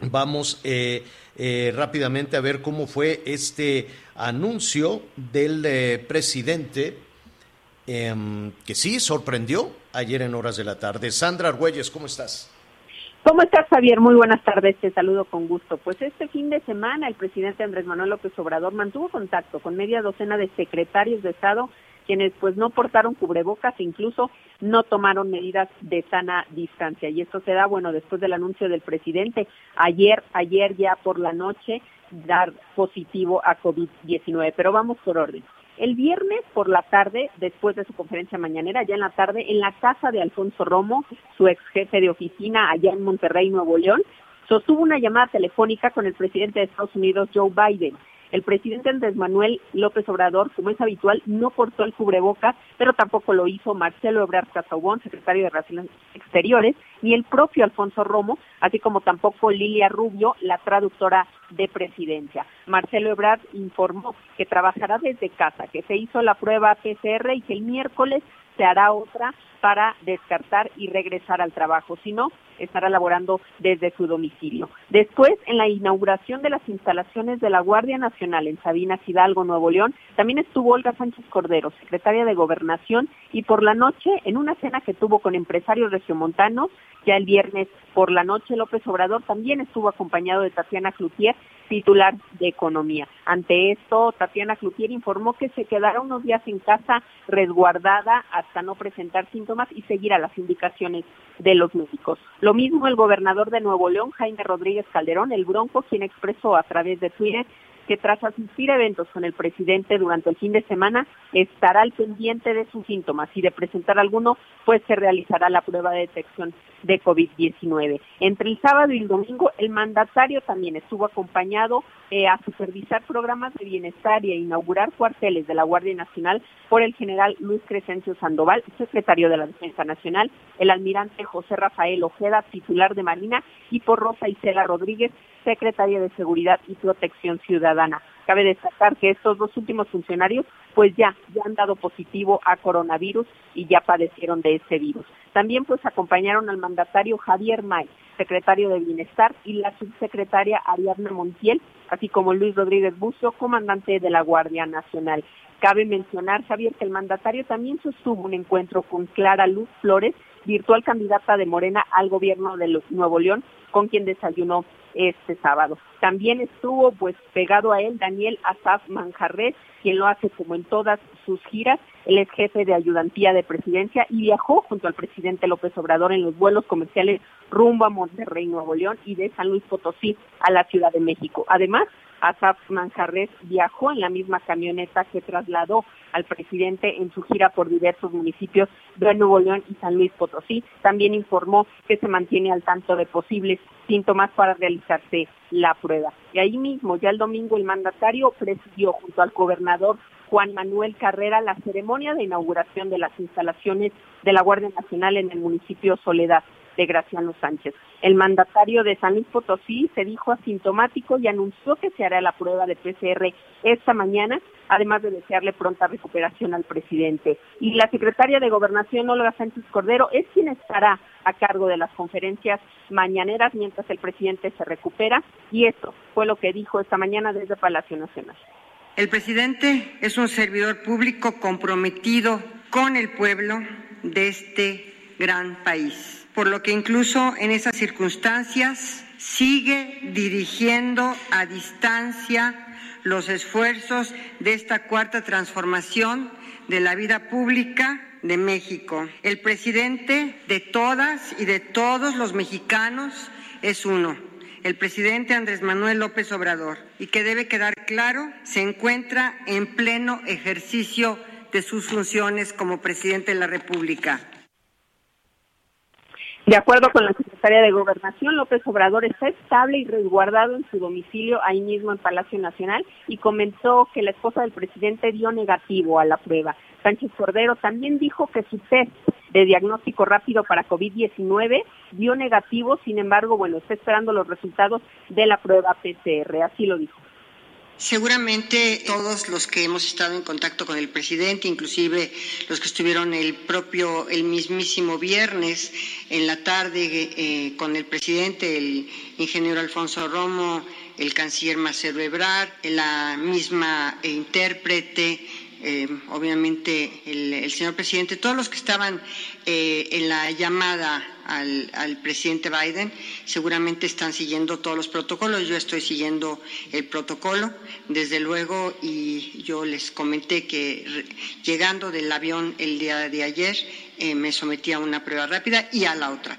vamos eh, eh, rápidamente a ver cómo fue este anuncio del eh, presidente Em, que sí sorprendió ayer en horas de la tarde. Sandra Argüelles, ¿cómo estás? ¿Cómo estás, Javier? Muy buenas tardes, te saludo con gusto. Pues este fin de semana el presidente Andrés Manuel López Obrador mantuvo contacto con media docena de secretarios de Estado quienes pues no portaron cubrebocas e incluso no tomaron medidas de sana distancia. Y esto se da, bueno, después del anuncio del presidente ayer, ayer ya por la noche, dar positivo a COVID-19. Pero vamos por orden. El viernes por la tarde, después de su conferencia mañanera, ya en la tarde, en la casa de Alfonso Romo, su ex jefe de oficina allá en Monterrey, Nuevo León, sostuvo una llamada telefónica con el presidente de Estados Unidos, Joe Biden. El presidente Andrés Manuel López Obrador, como es habitual, no portó el cubrebocas, pero tampoco lo hizo Marcelo Ebrard Casaubon, secretario de Relaciones Exteriores, ni el propio Alfonso Romo, así como tampoco Lilia Rubio, la traductora de presidencia. Marcelo Ebrard informó que trabajará desde casa, que se hizo la prueba PCR y que el miércoles se hará otra para descartar y regresar al trabajo, si no, estará laborando desde su domicilio. Después, en la inauguración de las instalaciones de la Guardia Nacional en Sabinas Hidalgo, Nuevo León, también estuvo Olga Sánchez Cordero, secretaria de Gobernación, y por la noche, en una cena que tuvo con empresarios regiomontanos, ya el viernes por la noche, López Obrador también estuvo acompañado de Tatiana Cloutier, titular de Economía. Ante esto, Tatiana Cloutier informó que se quedará unos días en casa resguardada hasta no presentar síntomas y seguir a las indicaciones de los médicos. Mismo el gobernador de Nuevo León, Jaime Rodríguez Calderón, el Bronco, quien expresó a través de Twitter que tras asistir a eventos con el presidente durante el fin de semana estará al pendiente de sus síntomas y de presentar alguno, pues se realizará la prueba de detección de COVID-19. Entre el sábado y el domingo, el mandatario también estuvo acompañado eh, a supervisar programas de bienestar y a inaugurar cuarteles de la Guardia Nacional por el general Luis Crescencio Sandoval, secretario de la Defensa Nacional, el almirante José Rafael Ojeda, titular de Marina, y por Rosa Isela Rodríguez, secretaria de Seguridad y Protección Ciudadana. Cabe destacar que estos dos últimos funcionarios pues ya, ya han dado positivo a coronavirus y ya padecieron de ese virus. También pues acompañaron al mandatario Javier May, secretario de Bienestar, y la subsecretaria Ariadna Montiel, así como Luis Rodríguez Bucio, comandante de la Guardia Nacional. Cabe mencionar, Javier, que el mandatario también sostuvo un encuentro con Clara Luz Flores, virtual candidata de Morena al gobierno de Nuevo León, con quien desayunó este sábado. También estuvo pues pegado a él Daniel Asaf Manjarres, quien lo hace como en todas sus giras. Él es jefe de ayudantía de presidencia y viajó junto al presidente López Obrador en los vuelos comerciales rumbo a Monterrey, Nuevo León y de San Luis Potosí a la Ciudad de México. Además, Asaf Manjarres viajó en la misma camioneta que trasladó al presidente en su gira por diversos municipios de Nuevo León y San Luis Potosí. También informó que se mantiene al tanto de posibles síntomas para realizarse la prueba. Y ahí mismo, ya el domingo, el mandatario presidió junto al gobernador Juan Manuel Carrera la ceremonia de inauguración de las instalaciones de la Guardia Nacional en el municipio Soledad de Graciano Sánchez. El mandatario de San Luis Potosí se dijo asintomático y anunció que se hará la prueba de PCR esta mañana, además de desearle pronta recuperación al presidente. Y la secretaria de Gobernación, Olga Sánchez Cordero, es quien estará a cargo de las conferencias mañaneras mientras el presidente se recupera. Y esto fue lo que dijo esta mañana desde Palacio Nacional. El presidente es un servidor público comprometido con el pueblo de este gran país por lo que incluso en esas circunstancias sigue dirigiendo a distancia los esfuerzos de esta cuarta transformación de la vida pública de México. El presidente de todas y de todos los mexicanos es uno, el presidente Andrés Manuel López Obrador, y que debe quedar claro, se encuentra en pleno ejercicio de sus funciones como presidente de la República. De acuerdo con la secretaria de Gobernación, López Obrador está estable y resguardado en su domicilio ahí mismo en Palacio Nacional y comentó que la esposa del presidente dio negativo a la prueba. Sánchez Cordero también dijo que su test de diagnóstico rápido para COVID-19 dio negativo, sin embargo, bueno, está esperando los resultados de la prueba PCR, así lo dijo. Seguramente todos los que hemos estado en contacto con el presidente, inclusive los que estuvieron el propio, el mismísimo viernes en la tarde eh, con el presidente, el ingeniero Alfonso Romo, el canciller Marcelo Ebrard, la misma intérprete, eh, obviamente el, señor presidente, todos los que estaban eh, en la llamada al, presidente Biden seguramente están siguiendo todos los protocolos. Yo estoy siguiendo el protocolo, desde luego, y yo les comenté que llegando del avión el día de ayer eh, me sometí a una prueba rápida y a la otra.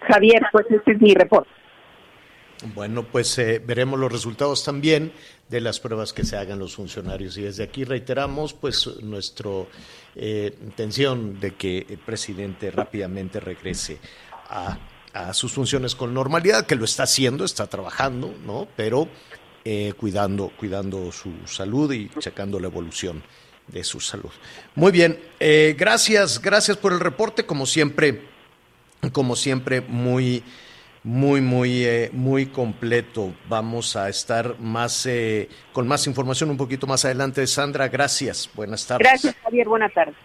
Javier, pues este es mi reporte. Bueno, pues veremos los resultados también de las pruebas que se hagan los funcionarios. Y desde aquí reiteramos pues nuestra eh, intención de que el presidente rápidamente regrese a, sus funciones con normalidad, que lo está haciendo, está trabajando, ¿no? Pero eh, cuidando, cuidando su salud y checando la evolución de su salud. Muy bien, eh, gracias, gracias por el reporte, como siempre, como siempre, muy muy, muy, eh, muy completo. Vamos a estar más eh, con más información un poquito más adelante. Sandra, gracias. Buenas tardes. Gracias, Javier. Buenas tardes.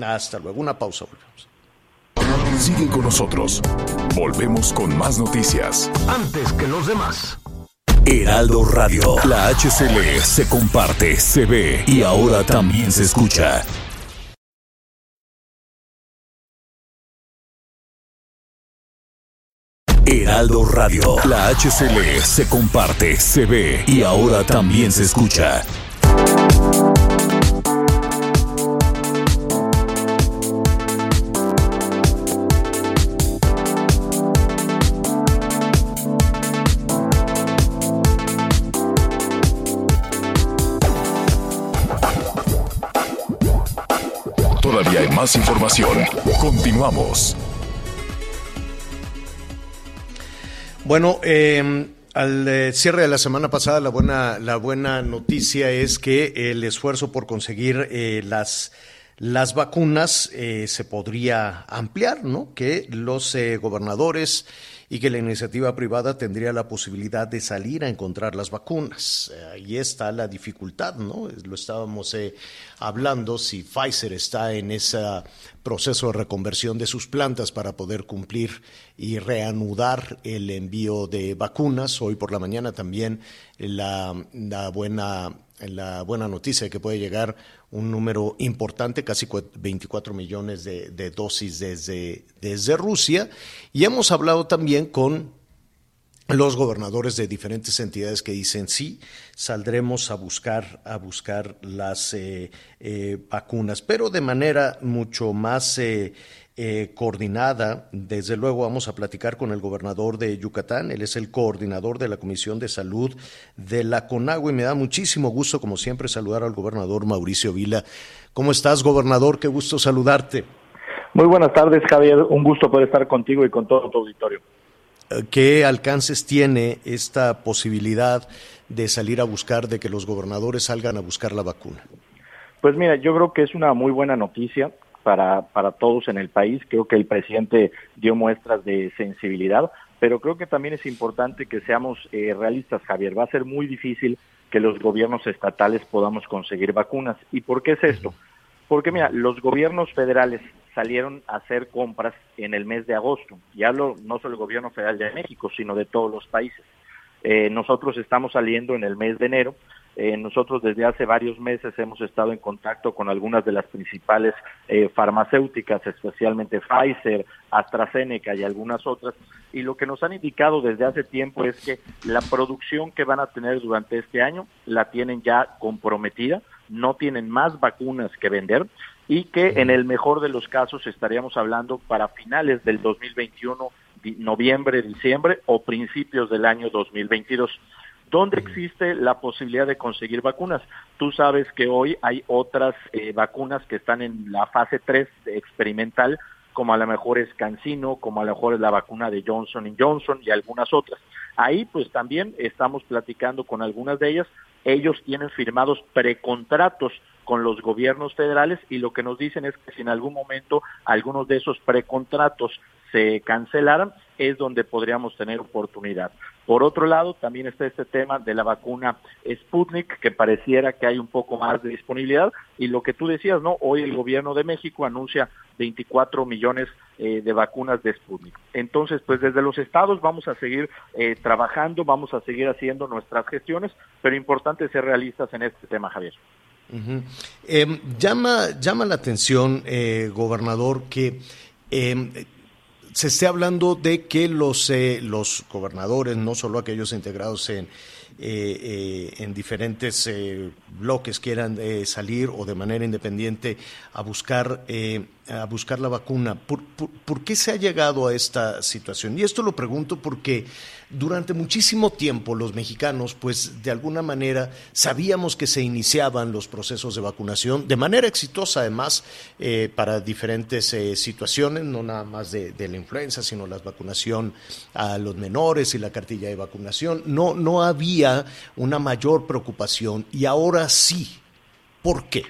Hasta luego. Una pausa. Volvemos. Sigue con nosotros. Volvemos con más noticias. Antes que los demás. Heraldo Radio. La HCL se comparte, se ve y ahora también se escucha. Heraldo Radio. La HCL se comparte, se ve y ahora también se escucha. Todavía hay más información. Continuamos. Bueno, em, al eh, cierre de la semana pasada, la buena, la buena noticia es que el esfuerzo por conseguir eh, las, las vacunas eh, se podría ampliar, ¿no? Que los gobernadores y que la iniciativa privada tendría la posibilidad de salir a encontrar las vacunas. ahí está la dificultad, ¿no? Lo estábamos hablando si Pfizer está en ese proceso de reconversión de sus plantas para poder cumplir y reanudar el envío de vacunas. Hoy por la mañana también la, buena la buena noticia de que puede llegar un número importante, casi 24 millones de, dosis desde, desde Rusia. Y hemos hablado también con los gobernadores de diferentes entidades que dicen sí, saldremos a buscar, a buscar las eh, eh, vacunas, pero de manera mucho más eh, coordinada. Desde luego vamos a platicar con el gobernador de Yucatán, él es el coordinador de la Comisión de Salud de la CONAGUA y me da muchísimo gusto, como siempre, saludar al gobernador Mauricio Vila. ¿Cómo estás, gobernador? Qué gusto saludarte. Muy buenas tardes, Javier. Un gusto poder estar contigo y con todo tu auditorio. Eh, ¿Qué alcances tiene esta posibilidad de salir a buscar, de que los gobernadores salgan a buscar la vacuna? Pues mira, yo creo que es una muy buena noticia para, para todos en el país. Creo que el presidente dio muestras de sensibilidad, pero creo que también es importante que seamos eh, realistas, Javier. Va a ser muy difícil que los gobiernos estatales podamos conseguir vacunas. ¿Y por qué es esto? Porque mira, los gobiernos federales salieron a hacer compras en el mes de agosto. Y hablo no solo del gobierno federal de México, sino de todos los países. Eh, nosotros estamos saliendo en el mes de enero. Eh, nosotros desde hace varios meses hemos estado en contacto con algunas de las principales eh, farmacéuticas, especialmente Pfizer, AstraZeneca y algunas otras, y lo que nos han indicado desde hace tiempo es que la producción que van a tener durante este año la tienen ya comprometida, no tienen más vacunas que vender y que en el mejor de los casos estaríamos hablando para finales del 2021, noviembre, diciembre o principios del año 2022. ¿Dónde existe la posibilidad de conseguir vacunas? Tú sabes que hoy hay otras eh, vacunas que están en la fase 3 experimental, como a lo mejor es Cancino, como a lo mejor es la vacuna de Johnson Johnson y algunas otras. Ahí pues también estamos platicando con algunas de ellas. Ellos tienen firmados precontratos con los gobiernos federales y lo que nos dicen es que si en algún momento algunos de esos precontratos se cancelaran, es donde podríamos tener oportunidad. Por otro lado, también está este tema de la vacuna Sputnik, que pareciera que hay un poco más de disponibilidad. Y lo que tú decías, ¿no? Hoy el gobierno de México anuncia 24 millones eh, de vacunas de Sputnik. Entonces, pues desde los estados vamos a seguir eh, trabajando, vamos a seguir haciendo nuestras gestiones, pero importante ser realistas en este tema, Javier. Em, llama, llama la atención, eh, gobernador, que em, se esté hablando de que los, eh, los gobernadores, no solo aquellos integrados en, eh, en diferentes bloques, quieran salir o de manera independiente a buscar a buscar la vacuna. ¿Por, por, qué se ha llegado a esta situación? Y esto lo pregunto porque durante muchísimo tiempo los mexicanos, pues de alguna manera sabíamos que se iniciaban los procesos de vacunación de manera exitosa, además, eh, para diferentes eh, situaciones, no nada más de, de, la influenza, sino la vacunación a los menores y la cartilla de vacunación. No, no había una mayor preocupación y ahora sí. ¿Por qué?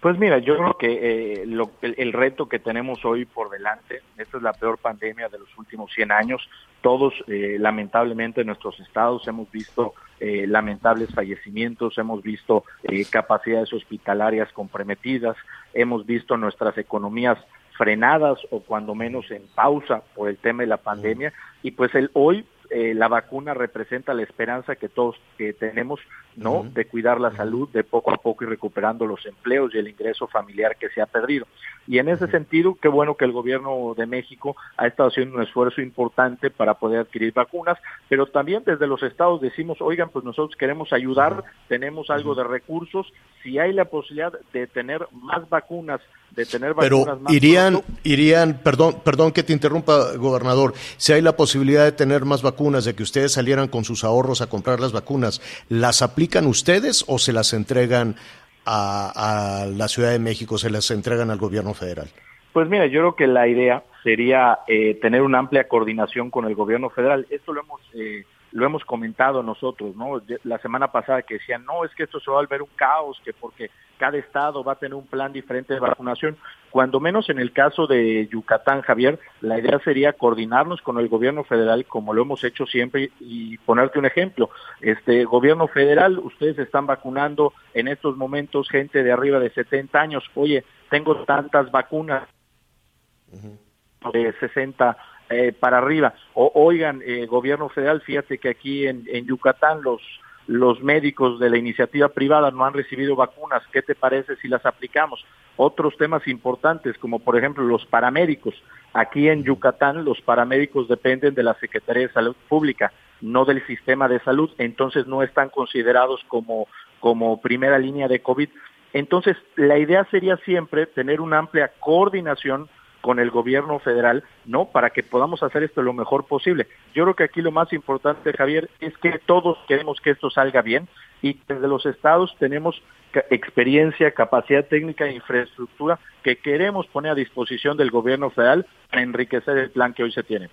Pues mira, yo creo que eh, el, reto que tenemos hoy por delante, esta es la peor pandemia de los últimos 100 años, todos eh, lamentablemente en nuestros estados hemos visto eh, lamentables fallecimientos, hemos visto capacidades hospitalarias comprometidas, hemos visto nuestras economías frenadas o cuando menos en pausa por el tema de la pandemia y pues el hoy eh, la vacuna representa la esperanza que todos tenemos, ¿no? De cuidar la salud, de poco a poco ir recuperando los empleos y el ingreso familiar que se ha perdido. Y en ese sentido, qué bueno que el gobierno de México ha estado haciendo un esfuerzo importante para poder adquirir vacunas, pero también desde los estados decimos, oigan, pues nosotros queremos ayudar, tenemos algo de recursos, si hay la posibilidad de tener más vacunas de tener Pero irían, irían, perdón, perdón que te interrumpa, gobernador, si hay la posibilidad de tener más vacunas, de que ustedes salieran con sus ahorros a comprar las vacunas, ¿las aplican ustedes o se las entregan a, la Ciudad de México, se las entregan al gobierno federal? Pues mira, yo creo que la idea sería eh, tener una amplia coordinación con el gobierno federal. Esto lo hemos eh, lo hemos comentado nosotros, ¿no? La semana pasada que decían, no, es que esto se va a volver un caos, que porque cada estado va a tener un plan diferente de vacunación. Cuando menos en el caso de Yucatán, Javier, la idea sería coordinarnos con el gobierno federal, como lo hemos hecho siempre, y ponerte un ejemplo. Este gobierno federal, ustedes están vacunando en estos momentos gente de arriba de 70 años. Oye, tengo tantas vacunas de 60 eh, para arriba. O, oigan, eh, gobierno federal, fíjate que aquí en, en Yucatán los los médicos de la iniciativa privada no han recibido vacunas, ¿qué te parece si las aplicamos? Otros temas importantes, como por ejemplo los paramédicos. Aquí en Yucatán los paramédicos dependen de la Secretaría de Salud Pública, no del sistema de salud, entonces no están considerados como, como primera línea de COVID. Entonces, la idea sería siempre tener una amplia coordinación con el gobierno federal, ¿no? Para que podamos hacer esto lo mejor posible. Yo creo que aquí lo más importante, Javier, es que todos queremos que esto salga bien y desde los estados tenemos experiencia, capacidad técnica e infraestructura que queremos poner a disposición del gobierno federal para enriquecer el plan que hoy se tiene.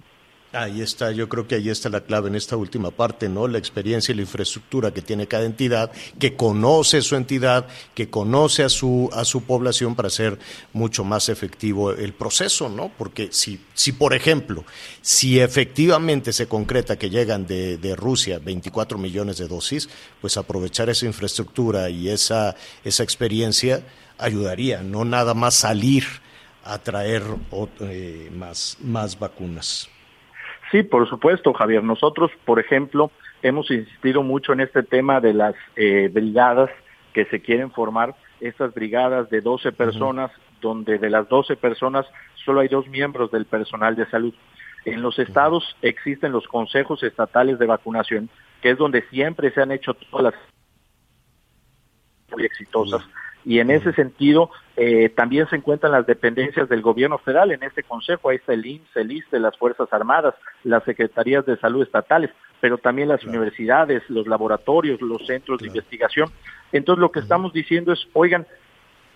Ahí está, yo creo que ahí está la clave en esta última parte, ¿no? La experiencia y la infraestructura que tiene cada entidad, que conoce su entidad, que conoce a su, a su población para hacer mucho más efectivo el proceso, ¿no? Porque si, si por ejemplo, si efectivamente se concreta que llegan de, de Rusia 24 millones de dosis, pues aprovechar esa infraestructura y esa, esa experiencia ayudaría, no nada más salir a traer eh, más, más vacunas. Sí, por supuesto, Javier. Nosotros, por ejemplo, hemos insistido mucho en este tema de las eh, brigadas que se quieren formar, estas brigadas de 12 personas, donde de las 12 personas solo hay dos miembros del personal de salud. En los estados existen los consejos estatales de vacunación, que es donde siempre se han hecho todas las muy exitosas. Y en ese sentido eh, también se encuentran las dependencias del gobierno federal en este consejo, ahí está el INSS, el ISTE, las Fuerzas Armadas, las Secretarías de Salud estatales. pero también las universidades, los laboratorios, los centros de investigación. Entonces lo que estamos diciendo es, oigan,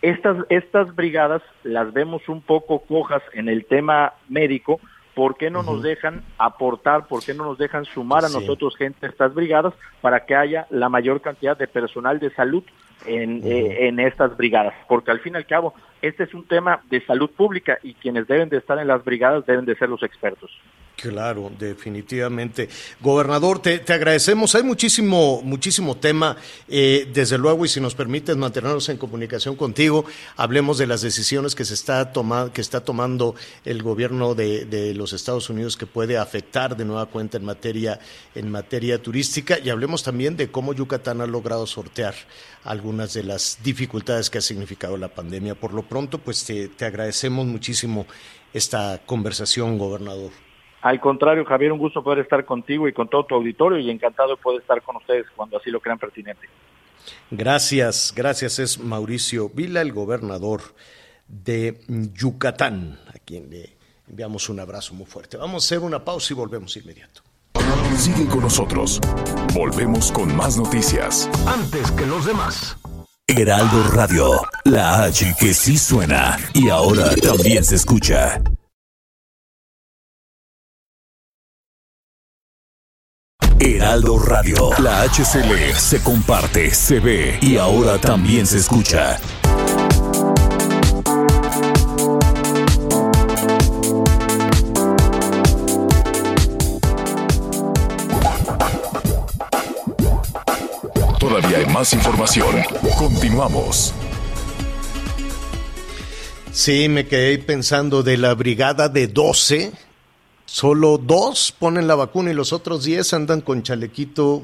estas, estas brigadas las vemos un poco cojas en el tema médico, ¿por qué no nos dejan aportar, por qué no nos dejan sumar a nosotros gente a estas brigadas para que haya la mayor cantidad de personal de salud en, eh, en estas brigadas? Porque al fin y al cabo, este es un tema de salud pública y quienes deben de estar en las brigadas deben de ser los expertos. Claro, definitivamente. Gobernador, te, agradecemos. Hay muchísimo, muchísimo tema, eh, desde luego, y si nos permites mantenernos en comunicación contigo, hablemos de las decisiones que se está tomando, que está tomando el gobierno de, de, los Estados Unidos que puede afectar de nueva cuenta en materia, en materia turística, y hablemos también de cómo Yucatán ha logrado sortear algunas de las dificultades que ha significado la pandemia. Por lo pronto, pues te, te agradecemos muchísimo esta conversación, gobernador. Al contrario, Javier, un gusto poder estar contigo y con todo tu auditorio y encantado de poder estar con ustedes cuando así lo crean pertinente. Gracias, gracias. Es Mauricio Vila, el gobernador de Yucatán, a quien le enviamos un abrazo muy fuerte. Vamos a hacer una pausa y volvemos inmediato. Sigue con nosotros. Volvemos con más noticias. Antes que los demás. Heraldo Radio, la H que sí suena y ahora también se escucha. Heraldo Radio. La HCL se comparte, se ve y ahora también se escucha. Todavía hay más información. Continuamos. Sí, me quedé pensando de la brigada de 12 solo dos ponen la vacuna y los otros diez andan con chalequito,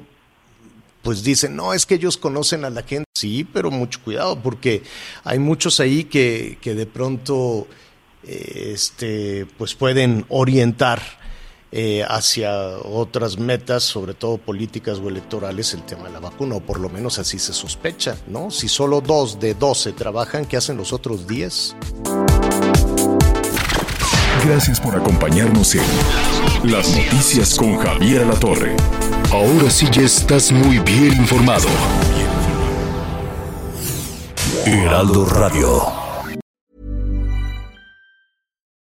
pues dicen, no, es que ellos conocen a la gente. Sí, pero mucho cuidado porque hay muchos ahí que, que de pronto eh, este, pues pueden orientar eh, hacia otras metas, sobre todo políticas o electorales, el tema de la vacuna, o por lo menos así se sospecha, ¿no? Si solo dos de doce trabajan, ¿qué hacen los otros diez? Gracias por acompañarnos en Las Noticias con Javier La Torre. Ahora sí ya estás muy bien informado. Heraldo Radio.